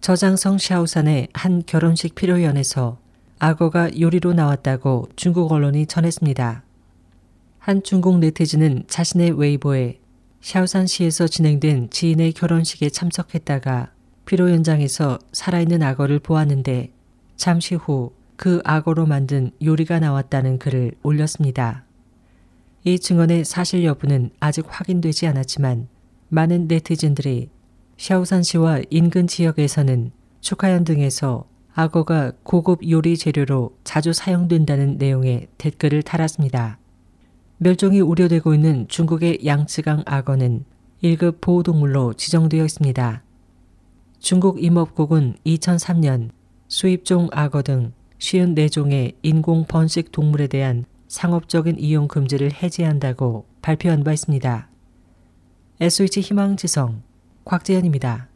저장성 샤오산의 한 결혼식 피로연에서 악어가 요리로 나왔다고 중국 언론이 전했습니다. 한 중국 네티즌은 자신의 웨이보에 샤오산시에서 진행된 지인의 결혼식에 참석했다가 피로 현장에서 살아있는 악어를 보았는데 잠시 후 그 악어로 만든 요리가 나왔다는 글을 올렸습니다. 이 증언의 사실 여부는 아직 확인되지 않았지만 많은 네티즌들이 샤오산시와 인근 지역에서는 축하연 등에서 악어가 고급 요리 재료로 자주 사용된다는 내용의 댓글을 달았습니다. 멸종이 우려되고 있는 중국의 양쯔강 악어는 1급 보호동물로 지정되어 있습니다. 중국 임업국은 2003년 수입종 악어 등 54종의 인공 번식 동물에 대한 상업적인 이용 금지를 해제한다고 발표한 바 있습니다. SH 희망지성 곽재현입니다.